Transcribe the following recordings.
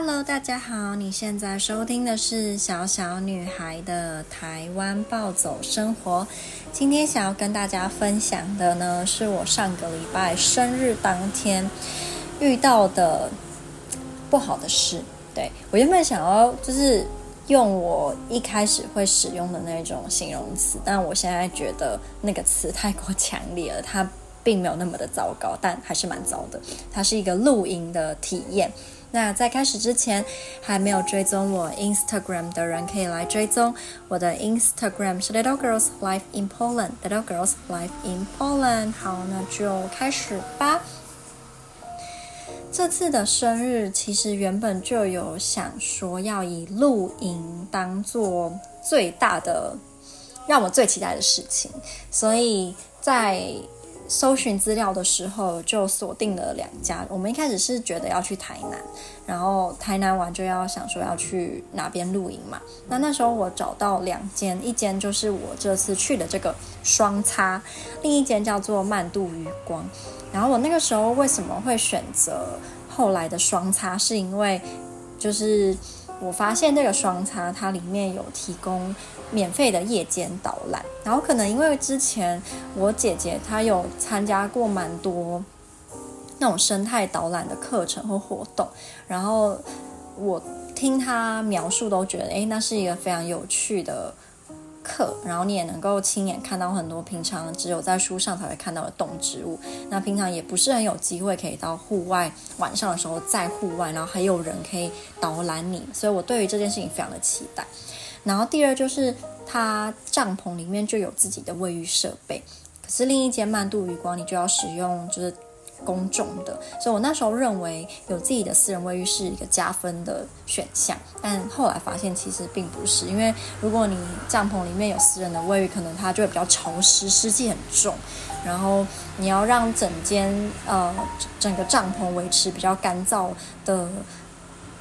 Hello，大家好，你现在收听的是小小女孩的台湾暴走生活。今天想要跟大家分享的呢，是我上个礼拜生日当天遇到的不好的事。对，我原本想要就是用我一开始会使用的那种形容词，但我现在觉得那个词太过强烈了，它并没有那么的糟糕，但还是蛮糟的。它是一个露营的体验。那在开始之前，还没有追踪我 Instagram 的人，可以来追踪我的 Instagram 是 Little Girls Life in Poland。Little Girls Life in Poland。好，那就开始吧。这次的生日其实原本就有想说要以露营当做最大的，让我最期待的事情，所以在。搜寻资料的时候就锁定了两家。我们一开始是觉得要去台南，然后台南玩就要想说要去哪边露营嘛。那那时候我找到两间，一间就是我这次去的这个双叉，另一间叫做曼度余光。然后我那个时候为什么会选择后来的双叉，是因为就是。我发现这个双叉，它里面有提供免费的夜间导览，然后可能因为之前我姐姐她有参加过蛮多那种生态导览的课程和活动，然后我听她描述都觉得，哎，那是一个非常有趣的。课，然后你也能够亲眼看到很多平常只有在书上才会看到的动植物。那平常也不是很有机会可以到户外，晚上的时候在户外，然后还有人可以导览你。所以我对于这件事情非常的期待。然后第二就是它帐篷里面就有自己的卫浴设备，可是另一间曼度余光你就要使用就是。公众的，所以我那时候认为有自己的私人卫浴是一个加分的选项，但后来发现其实并不是，因为如果你帐篷里面有私人的卫浴，可能它就会比较潮湿，湿气很重，然后你要让整间呃整个帐篷维持比较干燥的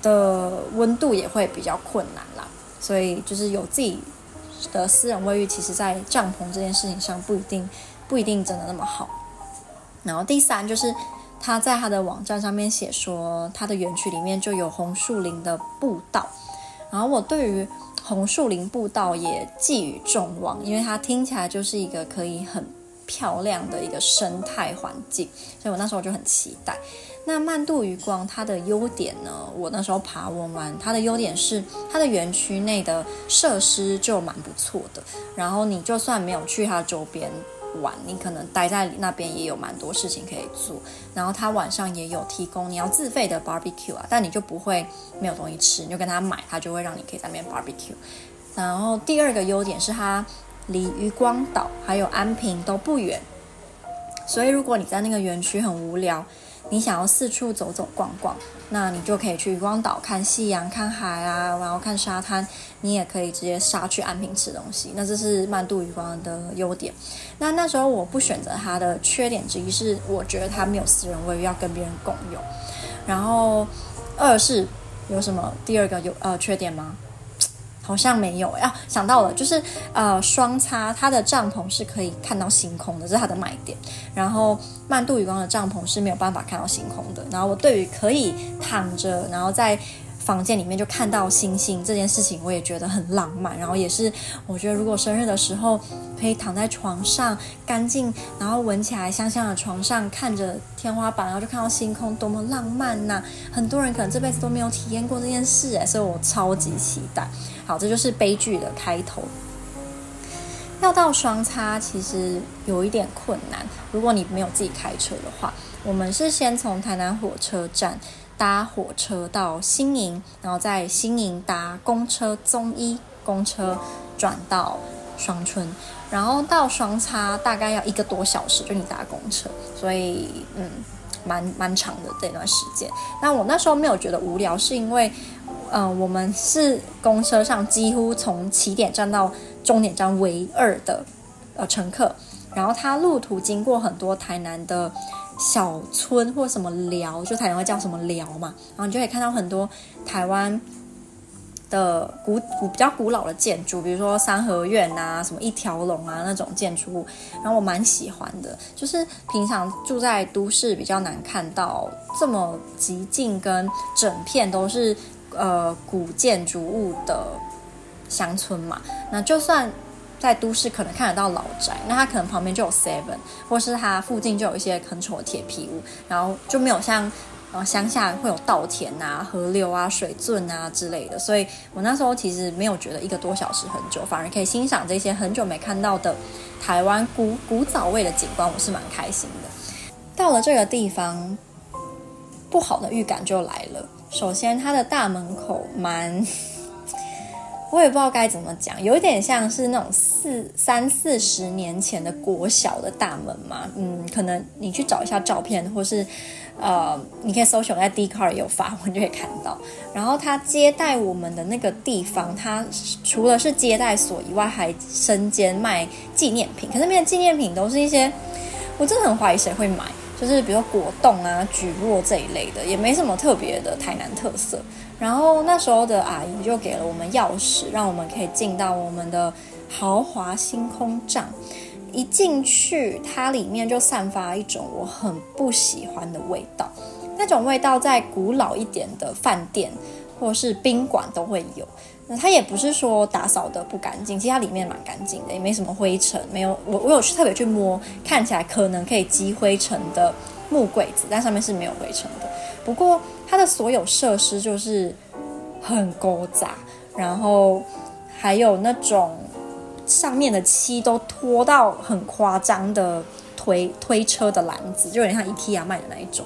的温度也会比较困难啦，所以就是有自己的私人卫浴，其实在帐篷这件事情上不一定不一定真的那么好。然后第三就是他在他的网站上面写说，他的园区里面就有红树林的步道。然后我对于红树林步道也寄予众望，因为它听起来就是一个可以很漂亮的一个生态环境，所以我那时候就很期待。那曼度余光它的优点呢，我那时候爬文完，它的优点是它的园区内的设施就蛮不错的，然后你就算没有去它周边。玩，你可能待在那边也有蛮多事情可以做，然后他晚上也有提供你要自费的 barbecue 啊，但你就不会没有东西吃，你就跟他买，他就会让你可以在那边 barbecue。然后第二个优点是它离渔光岛还有安平都不远，所以如果你在那个园区很无聊。你想要四处走走逛逛，那你就可以去渔光岛看夕阳、看海啊，然后看沙滩。你也可以直接杀去安平吃东西。那这是曼度渔光的优点。那那时候我不选择它的缺点之一是，我觉得它没有私人卫浴要跟别人共用。然后二是有什么第二个有呃缺点吗？好像没有啊，想到了，就是呃双叉，它的帐篷是可以看到星空的，这是它的卖点。然后曼度余光的帐篷是没有办法看到星空的。然后我对于可以躺着，然后在房间里面就看到星星这件事情，我也觉得很浪漫。然后也是我觉得，如果生日的时候可以躺在床上，干净，然后闻起来香香的床上，看着天花板，然后就看到星空，多么浪漫呐！很多人可能这辈子都没有体验过这件事，诶，所以我超级期待。好，这就是悲剧的开头。要到双叉其实有一点困难，如果你没有自己开车的话，我们是先从台南火车站。搭火车到新营，然后在新营搭公车棕一公车转到双春，然后到双叉大概要一个多小时，就你搭公车，所以嗯，蛮蛮长的这段时间。那我那时候没有觉得无聊，是因为嗯、呃，我们是公车上几乎从起点站到终点站唯二的呃乘客，然后它路途经过很多台南的。小村或什么寮，就台湾会叫什么寮嘛，然后你就可以看到很多台湾的古古比较古老的建筑，比如说三合院啊，什么一条龙啊那种建筑物，然后我蛮喜欢的。就是平常住在都市比较难看到这么极静跟整片都是呃古建筑物的乡村嘛。那就算在都市可能看得到老宅，那它可能旁边就有 Seven，或是它附近就有一些很丑的铁皮屋，然后就没有像。呃乡下会有稻田啊、河流啊、水圳啊之类的，所以我那时候其实没有觉得一个多小时很久，反而可以欣赏这些很久没看到的台湾古古早味的景观，我是蛮开心的。到了这个地方，不好的预感就来了。首先，它的大门口蛮……我也不知道该怎么讲，有点像是那种四三四十年前的国小的大门嘛。嗯，可能你去找一下照片，或是。呃，你可以搜寻在 d c a r 有发文，就可以看到。然后他接待我们的那个地方，他除了是接待所以外，还身兼卖纪念品。可是那边纪念品都是一些，我真的很怀疑谁会买，就是比如果冻啊、蒟蒻这一类的，也没什么特别的台南特色。然后那时候的阿姨就给了我们钥匙，让我们可以进到我们的豪华星空帐。一进去，它里面就散发一种我很不喜欢的味道。那种味道在古老一点的饭店或是宾馆都会有。那它也不是说打扫的不干净，其实它里面蛮干净的，也没什么灰尘。没有，我我有去特别去摸，看起来可能可以积灰尘的木柜子，但上面是没有灰尘的。不过它的所有设施就是很勾杂，然后还有那种。上面的漆都拖到很夸张的推推车的篮子，就有点像 IKEA 卖的那一种。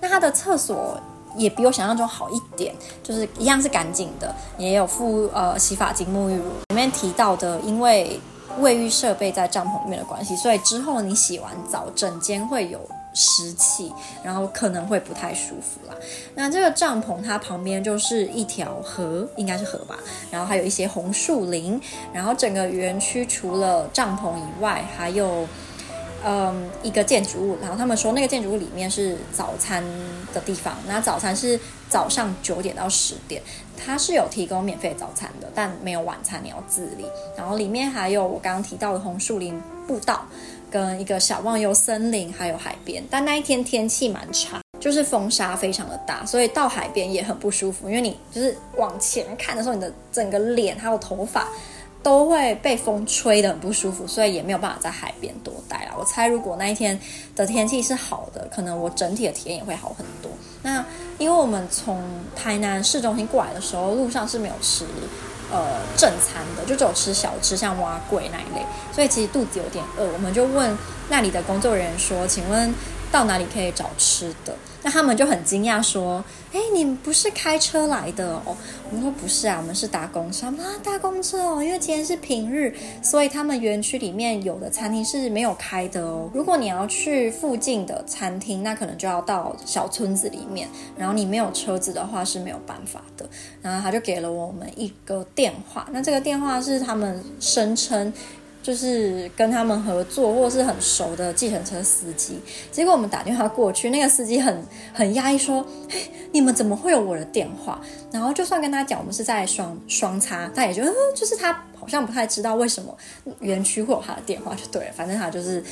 那它的厕所也比我想象中好一点，就是一样是干净的，也有附呃洗发精、沐浴乳。里面提到的，因为卫浴设备在帐篷里面的关系，所以之后你洗完澡，整间会有。湿气，然后可能会不太舒服啦。那这个帐篷它旁边就是一条河，应该是河吧。然后还有一些红树林。然后整个园区除了帐篷以外，还有嗯一个建筑物。然后他们说那个建筑物里面是早餐的地方。那早餐是早上九点到十点，它是有提供免费早餐的，但没有晚餐，你要自理。然后里面还有我刚刚提到的红树林步道。跟一个小忘忧森林，还有海边，但那一天天气蛮差，就是风沙非常的大，所以到海边也很不舒服。因为你就是往前看的时候，你的整个脸还有头发都会被风吹得很不舒服，所以也没有办法在海边多待了。我猜如果那一天的天气是好的，可能我整体的体验也会好很多。那因为我们从台南市中心过来的时候，路上是没有吃。呃，正餐的就只有吃小吃，像蛙桂那一类，所以其实肚子有点饿。我们就问那里的工作人员说：“请问到哪里可以找吃的？”那他们就很惊讶说：“哎，你们不是开车来的哦？”我们说：“不是啊，我们是搭公车。”啊，搭公车哦，因为今天是平日，所以他们园区里面有的餐厅是没有开的哦。如果你要去附近的餐厅，那可能就要到小村子里面，然后你没有车子的话是没有办法的。然后他就给了我们一个电话，那这个电话是他们声称。就是跟他们合作或是很熟的计程车司机，结果我们打电话过去，那个司机很很压抑说：“，你们怎么会有我的电话？”然后就算跟他讲我们是在双双叉，他也觉得，就是他好像不太知道为什么园区会有他的电话，就对了，反正他就是。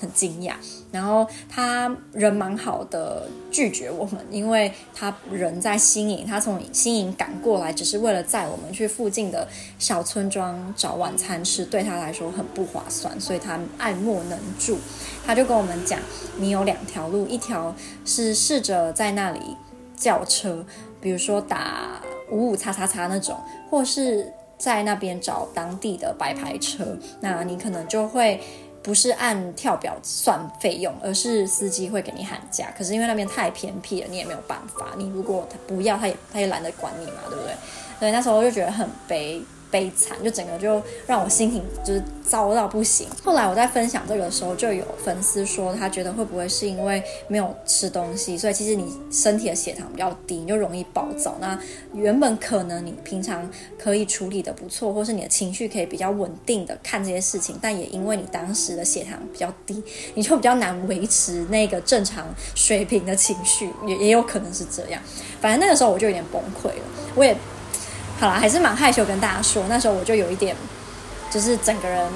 很惊讶，然后他人蛮好的，拒绝我们，因为他人在新营，他从新营赶过来，只是为了载我们去附近的小村庄找晚餐吃，对他来说很不划算，所以他爱莫能助。他就跟我们讲，你有两条路，一条是试着在那里叫车，比如说打五五叉叉叉那种，或是在那边找当地的白牌车，那你可能就会。不是按跳表算费用，而是司机会给你喊价。可是因为那边太偏僻了，你也没有办法。你如果他不要，他也他也懒得管你嘛，对不对？所以那时候就觉得很悲。悲惨，就整个就让我心情就是糟到不行。后来我在分享这个的时候，就有粉丝说，他觉得会不会是因为没有吃东西，所以其实你身体的血糖比较低，你就容易暴躁。那原本可能你平常可以处理的不错，或是你的情绪可以比较稳定的看这些事情，但也因为你当时的血糖比较低，你就比较难维持那个正常水平的情绪，也也有可能是这样。反正那个时候我就有点崩溃了，我也。好啦，还是蛮害羞跟大家说，那时候我就有一点，就是整个人。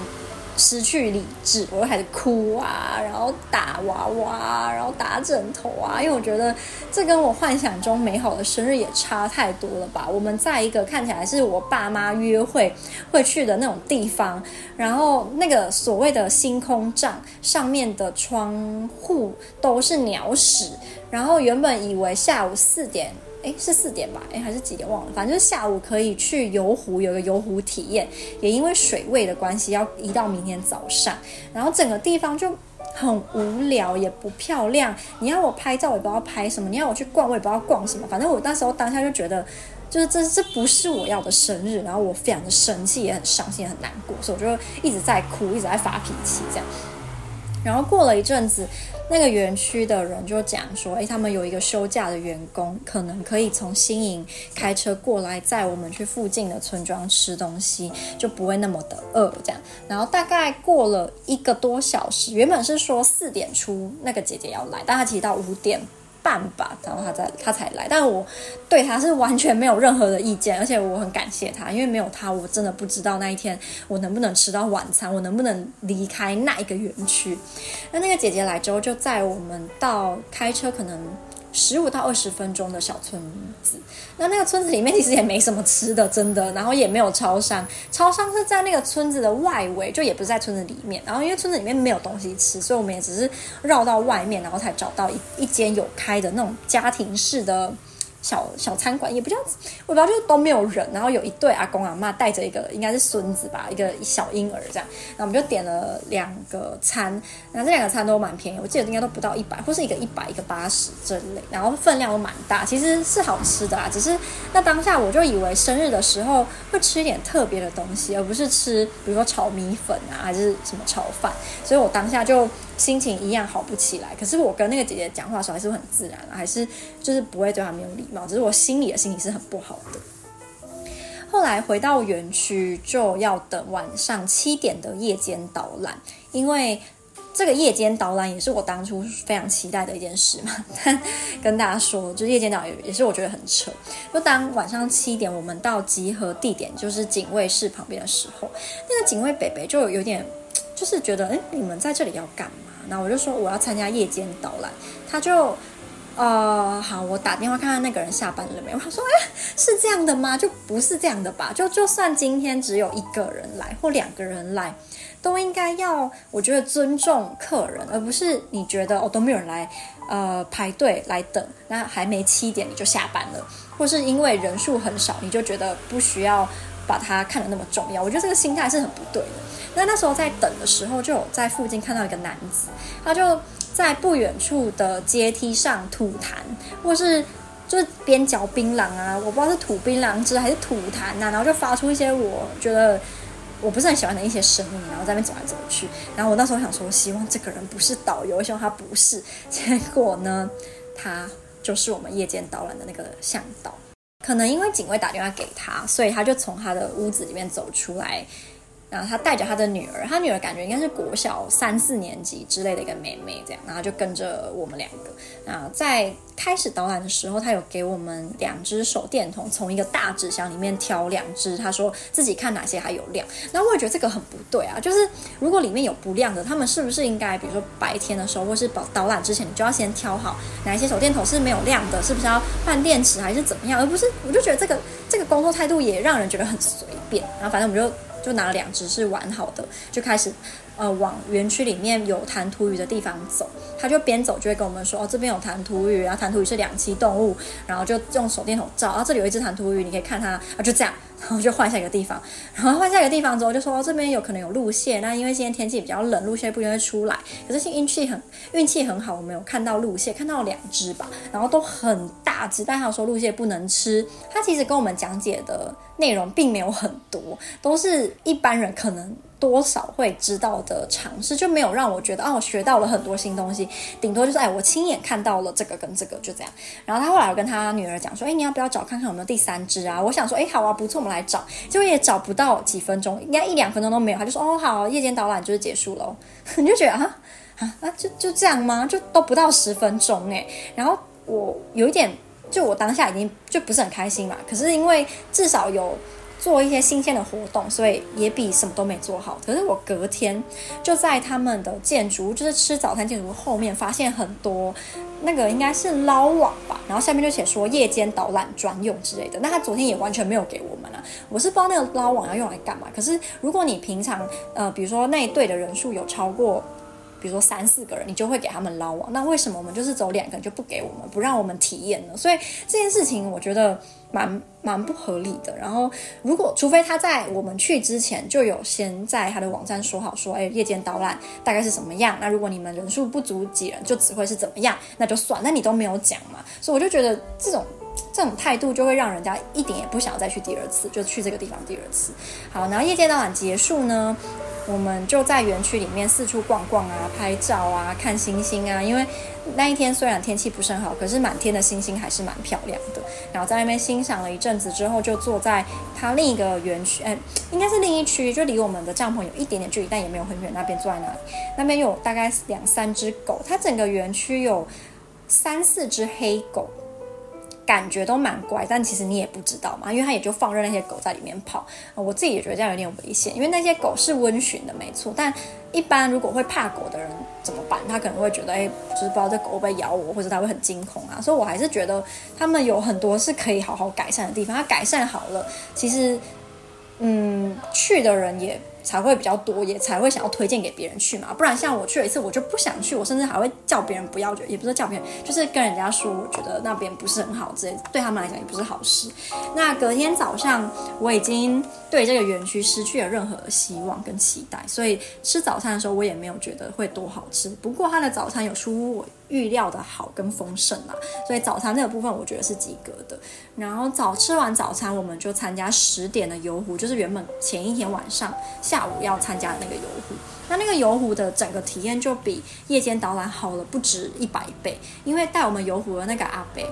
失去理智，我就开始哭啊，然后打娃娃，然后打枕头啊，因为我觉得这跟我幻想中美好的生日也差太多了吧。我们在一个看起来是我爸妈约会会去的那种地方，然后那个所谓的星空帐上面的窗户都是鸟屎，然后原本以为下午四点。诶，是四点吧？诶，还是几点？忘了。反正就是下午可以去游湖，有个游湖体验。也因为水位的关系，要移到明天早上。然后整个地方就很无聊，也不漂亮。你要我拍照，我也不知道拍什么；你要我去逛，我也不知道逛什么。反正我那时候当下就觉得，就是这这不是我要的生日。然后我非常的生气，也很伤心，也很难过，所以我就一直在哭，一直在发脾气，这样。然后过了一阵子，那个园区的人就讲说：“诶，他们有一个休假的员工，可能可以从新营开车过来，载我们去附近的村庄吃东西，就不会那么的饿。”这样。然后大概过了一个多小时，原本是说四点出那个姐姐要来，但她提到五点。半吧，然后他在他才来，但我对他是完全没有任何的意见，而且我很感谢他，因为没有他，我真的不知道那一天我能不能吃到晚餐，我能不能离开那一个园区。那那个姐姐来之后，就在我们到开车可能。十五到二十分钟的小村子，那那个村子里面其实也没什么吃的，真的，然后也没有超商，超商是在那个村子的外围，就也不是在村子里面。然后因为村子里面没有东西吃，所以我们也只是绕到外面，然后才找到一一间有开的那种家庭式的。小小餐馆也不叫，我不知道，就是都没有人，然后有一对阿公阿妈带着一个应该是孙子吧，一个小婴儿这样，然后我们就点了两个餐，然后这两个餐都蛮便宜，我记得应该都不到一百，或是一个一百，一个八十这类，然后分量都蛮大，其实是好吃的啊，只是那当下我就以为生日的时候会吃一点特别的东西，而不是吃比如说炒米粉啊，还是什么炒饭，所以我当下就心情一样好不起来。可是我跟那个姐姐讲话的时候还是很自然，还是就是不会对她没有礼貌。只是我心里的心情是很不好的。后来回到园区，就要等晚上七点的夜间导览，因为这个夜间导览也是我当初非常期待的一件事嘛。跟大家说，就是夜间导览也是我觉得很扯。就当晚上七点我们到集合地点，就是警卫室旁边的时候，那个警卫北北就有点就是觉得，哎，你们在这里要干嘛？然后我就说我要参加夜间导览，他就。呃，好，我打电话看看那个人下班了没有。他说，哎，是这样的吗？就不是这样的吧？就就算今天只有一个人来或两个人来，都应该要，我觉得尊重客人，而不是你觉得哦都没有人来，呃，排队来等，那还没七点你就下班了，或是因为人数很少，你就觉得不需要把它看得那么重要。我觉得这个心态是很不对的。那那时候在等的时候，就有在附近看到一个男子，他就。在不远处的阶梯上吐痰，或是就是边嚼槟榔啊，我不知道是吐槟榔汁还是吐痰呐、然后就发出一些我觉得我不是很喜欢的一些声音，然后在那边走来走去。然后我那时候想说，希望这个人不是导游，希望他不是。结果呢，他就是我们夜间导览的那个向导。可能因为警卫打电话给他，所以他就从他的屋子里面走出来。然后他带着他的女儿，他女儿感觉应该是国小三四年级之类的一个妹妹这样，然后就跟着我们两个。啊，在开始导览的时候，他有给我们两只手电筒，从一个大纸箱里面挑两只，他说自己看哪些还有亮。然后我也觉得这个很不对啊，就是如果里面有不亮的，他们是不是应该，比如说白天的时候，或是导导览之前，你就要先挑好哪一些手电筒是没有亮的，是不是要换电池还是怎么样？而不是，我就觉得这个这个工作态度也让人觉得很随便。然后反正我们就。就拿了两只是完好的，就开始呃往园区里面有弹涂鱼的地方走。他就边走就会跟我们说：“哦，这边有弹涂鱼，然后弹涂鱼是两栖动物。”然后就用手电筒照，啊，这里有一只弹涂鱼，你可以看它。啊，就这样，然后就换下一个地方。然后换下一个地方之后，就说：“，这边有可能有路线。那因为今天天气比较冷，陆蟹不一定会出来。可是运气很运气很好，我们有看到路线，看到两只吧，然后都很大只。但他说路线不能吃。他其实跟我们讲解的内容并没有很多，都是一般人可能。”多少会知道的常识，就没有让我觉得哦，我学到了很多新东西。顶多就是哎，我亲眼看到了这个跟这个，就这样。然后他后来跟他女儿讲说，哎，你要不要找看看有没有第三只啊？我想说，哎，好啊，不错，我们来找。结果也找不到几分钟，应该一两分钟都没有。他就说，哦，好，夜间导览就是结束了。你就觉得啊啊啊，就 就这样吗？就都不到十分钟哎。然后我有一点就我当下已经就不是很开心嘛。可是因为至少有。做一些新鲜的活动，所以也比什么都没做好。可是我隔天就在他们的建筑，就是吃早餐建筑后面，发现很多那个应该是捞网吧，然后下面就写说夜间导览专用之类的。那他昨天也完全没有给我们啊，我是不知道那个捞网要用来干嘛。可是如果你平常呃，比如说那一队的人数有超过。比如说三四个人，你就会给他们捞网。那为什么我们就是走两个人就不给我们，不让我们体验呢？所以这件事情我觉得蛮蛮不合理的。然后如果除非他在我们去之前就有先在他的网站说好说，哎，夜间导览大概是什么样？那如果你们人数不足几人，就只会是怎么样？那就算。那你都没有讲嘛，所以我就觉得这种这种态度就会让人家一点也不想再去第二次，就去这个地方第二次。好，然后夜间导览结束呢，我们就在园区里面四处逛逛啊，拍照啊，看星星啊。因为那一天虽然天气不是很好，可是满天的星星还是蛮漂亮的。然后在那边欣赏了一阵子之后，就坐在它另一个园区，哎，应该是另一区，就离我们的帐篷有一点点距离，但也没有很远。那边坐在那里，那边有大概两三只狗，它整个园区有三四只黑狗。感觉都蛮乖，但其实你也不知道嘛，因为他也就放任那些狗在里面跑。我自己也觉得这样有点危险，因为那些狗是温驯的，没错。但一般如果会怕狗的人怎么办？他可能会觉得，哎，就是不知道这狗会不会咬我，或者他会很惊恐啊。所以我还是觉得他们有很多是可以好好改善的地方。它改善好了，其实，嗯，去的人也。才会比较多，也才会想要推荐给别人去嘛。不然像我去了一次，我就不想去，我甚至还会叫别人不要，也不是叫别人，就是跟人家说，我觉得那边不是很好之类，对他们来讲也不是好事。那隔天早上，我已经对这个园区失去了任何希望跟期待，所以吃早餐的时候，我也没有觉得会多好吃。不过他的早餐有出乎我预料的好跟丰盛啦，所以早餐这个部分我觉得是及格的。然后早吃完早餐，我们就参加十点的游湖，就是原本前一天晚上下下午要参加那个游湖。那那个游湖的整个体验就比夜间导览好了不止一百倍，因为带我们游湖的那个阿伯，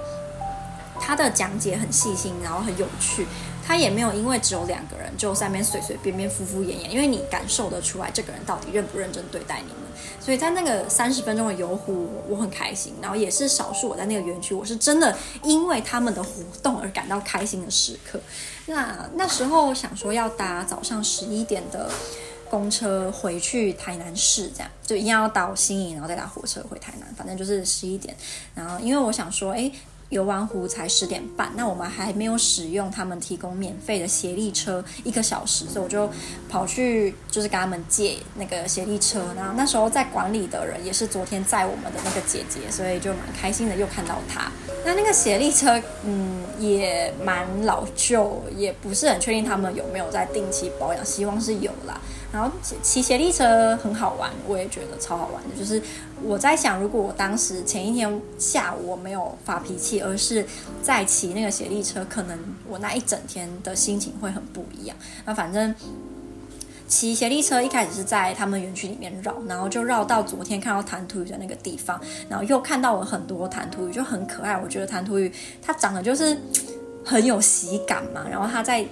他的讲解很细心，然后很有趣。他也没有因为只有两个人就在那边随随便便敷敷衍衍，因为你感受得出来这个人到底认不认真对待你们。所以在那个三十分钟的游湖，我很开心，然后也是少数我在那个园区，我是真的因为他们的活动而感到开心的时刻。那那时候想说要搭早上十一点的公车回去台南市，这样就一定要到新营，然后再搭火车回台南，反正就是十一点。然后因为我想说，哎。游完湖才十点半，那我们还没有使用他们提供免费的协力车一个小时，所以我就跑去就是跟他们借那个协力车。然后那时候在管理的人也是昨天载我们的那个姐姐，所以就蛮开心的，又看到她。那那个协力车，嗯，也蛮老旧，也不是很确定他们有没有在定期保养，希望是有啦。然后骑协力车很好玩，我也觉得超好玩的。就是我在想，如果我当时前一天下午我没有发脾气，而是在骑那个协力车，可能我那一整天的心情会很不一样。那反正骑协力车一开始是在他们园区里面绕，然后就绕到昨天看到弹涂鱼的那个地方，然后又看到了很多弹涂鱼，就很可爱。我觉得弹涂鱼它长得就是很有喜感嘛，然后它在。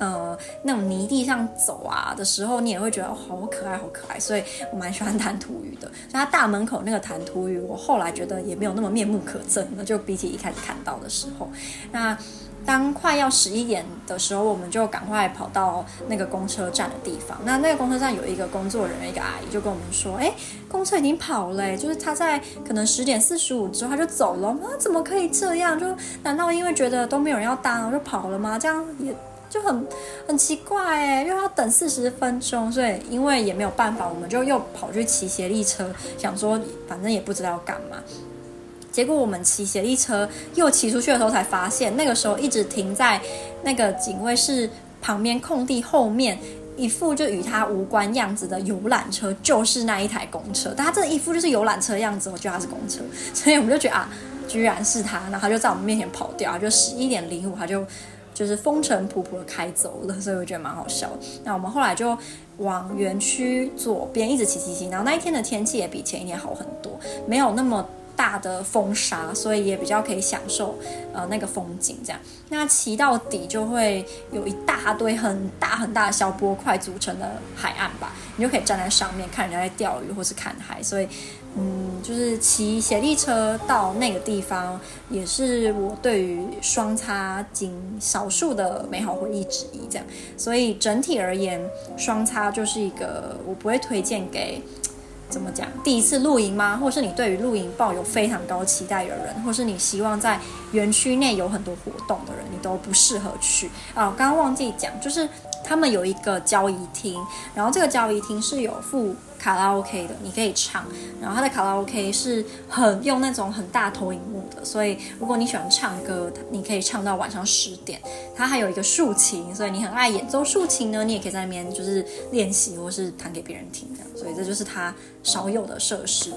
呃，那种泥地上走啊的时候，你也会觉得好可爱，好可爱，所以我蛮喜欢弹涂鱼的。所以它大门口那个弹涂鱼，我后来觉得也没有那么面目可憎了，就比起一开始看到的时候。那当快要十一点的时候，我们就赶快跑到那个公车站的地方。那那个公车站有一个工作人员，一个阿姨就跟我们说：“哎，公车已经跑了，就是他在可能十点四十五之后他就走了。那，怎么可以这样？就难道因为觉得都没有人要搭，然后就跑了吗？这样也。”就很很奇怪哎，又要等四十分钟，所以因为也没有办法，我们就又跑去骑协力车，想说反正也不知道干嘛。结果我们骑协力车又骑出去的时候，才发现那个时候一直停在那个警卫室旁边空地后面，一副就与他无关样子的游览车，就是那一台公车。但他这一副就是游览车样子，我觉得他是公车，所以我们就觉得啊，居然是他，然后他就在我们面前跑掉，就十一点零五他就。就是风尘仆仆的开走了，所以我觉得蛮好笑。那我们后来就往园区左边一直骑骑骑，然后那一天的天气也比前一天好很多，没有那么大的风沙，所以也比较可以享受呃那个风景这样。那骑到底就会有一大堆很大很大的小波块组成的海岸吧，你就可以站在上面看人家在钓鱼或是看海，所以。嗯，就是骑协力车到那个地方，也是我对于双叉仅少数的美好回忆之一。这样，所以整体而言，双叉就是一个我不会推荐给怎么讲第一次露营吗？或是你对于露营抱有非常高期待的人，或是你希望在园区内有很多活动的人，你都不适合去啊。刚刚忘记讲，就是他们有一个交易厅，然后这个交易厅是有附。卡拉 OK 的，你可以唱，然后它的卡拉 OK 是很用那种很大投影幕的，所以如果你喜欢唱歌，你可以唱到晚上十点。它还有一个竖琴，所以你很爱演奏竖琴呢，你也可以在那边就是练习或是弹给别人听这样。所以这就是它少有的设施。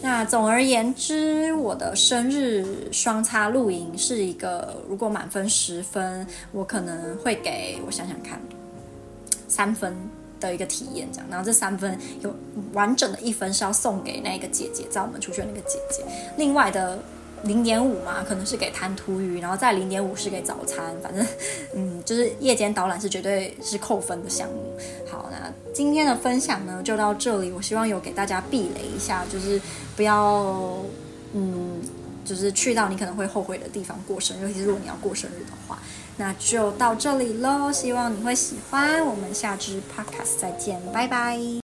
那总而言之，我的生日双叉露营是一个，如果满分十分，我可能会给我想想看，三分。的一个体验，这样，然后这三分有完整的一分是要送给那个姐姐，在我们出去的那个姐姐，另外的零点五嘛，可能是给弹涂鱼，然后再零点五是给早餐，反正，嗯，就是夜间导览是绝对是扣分的项目。好，那今天的分享呢就到这里，我希望有给大家避雷一下，就是不要，嗯，就是去到你可能会后悔的地方过生日，尤其是如果你要过生日的话。那就到这里喽，希望你会喜欢。我们下支 podcast 再见，拜拜。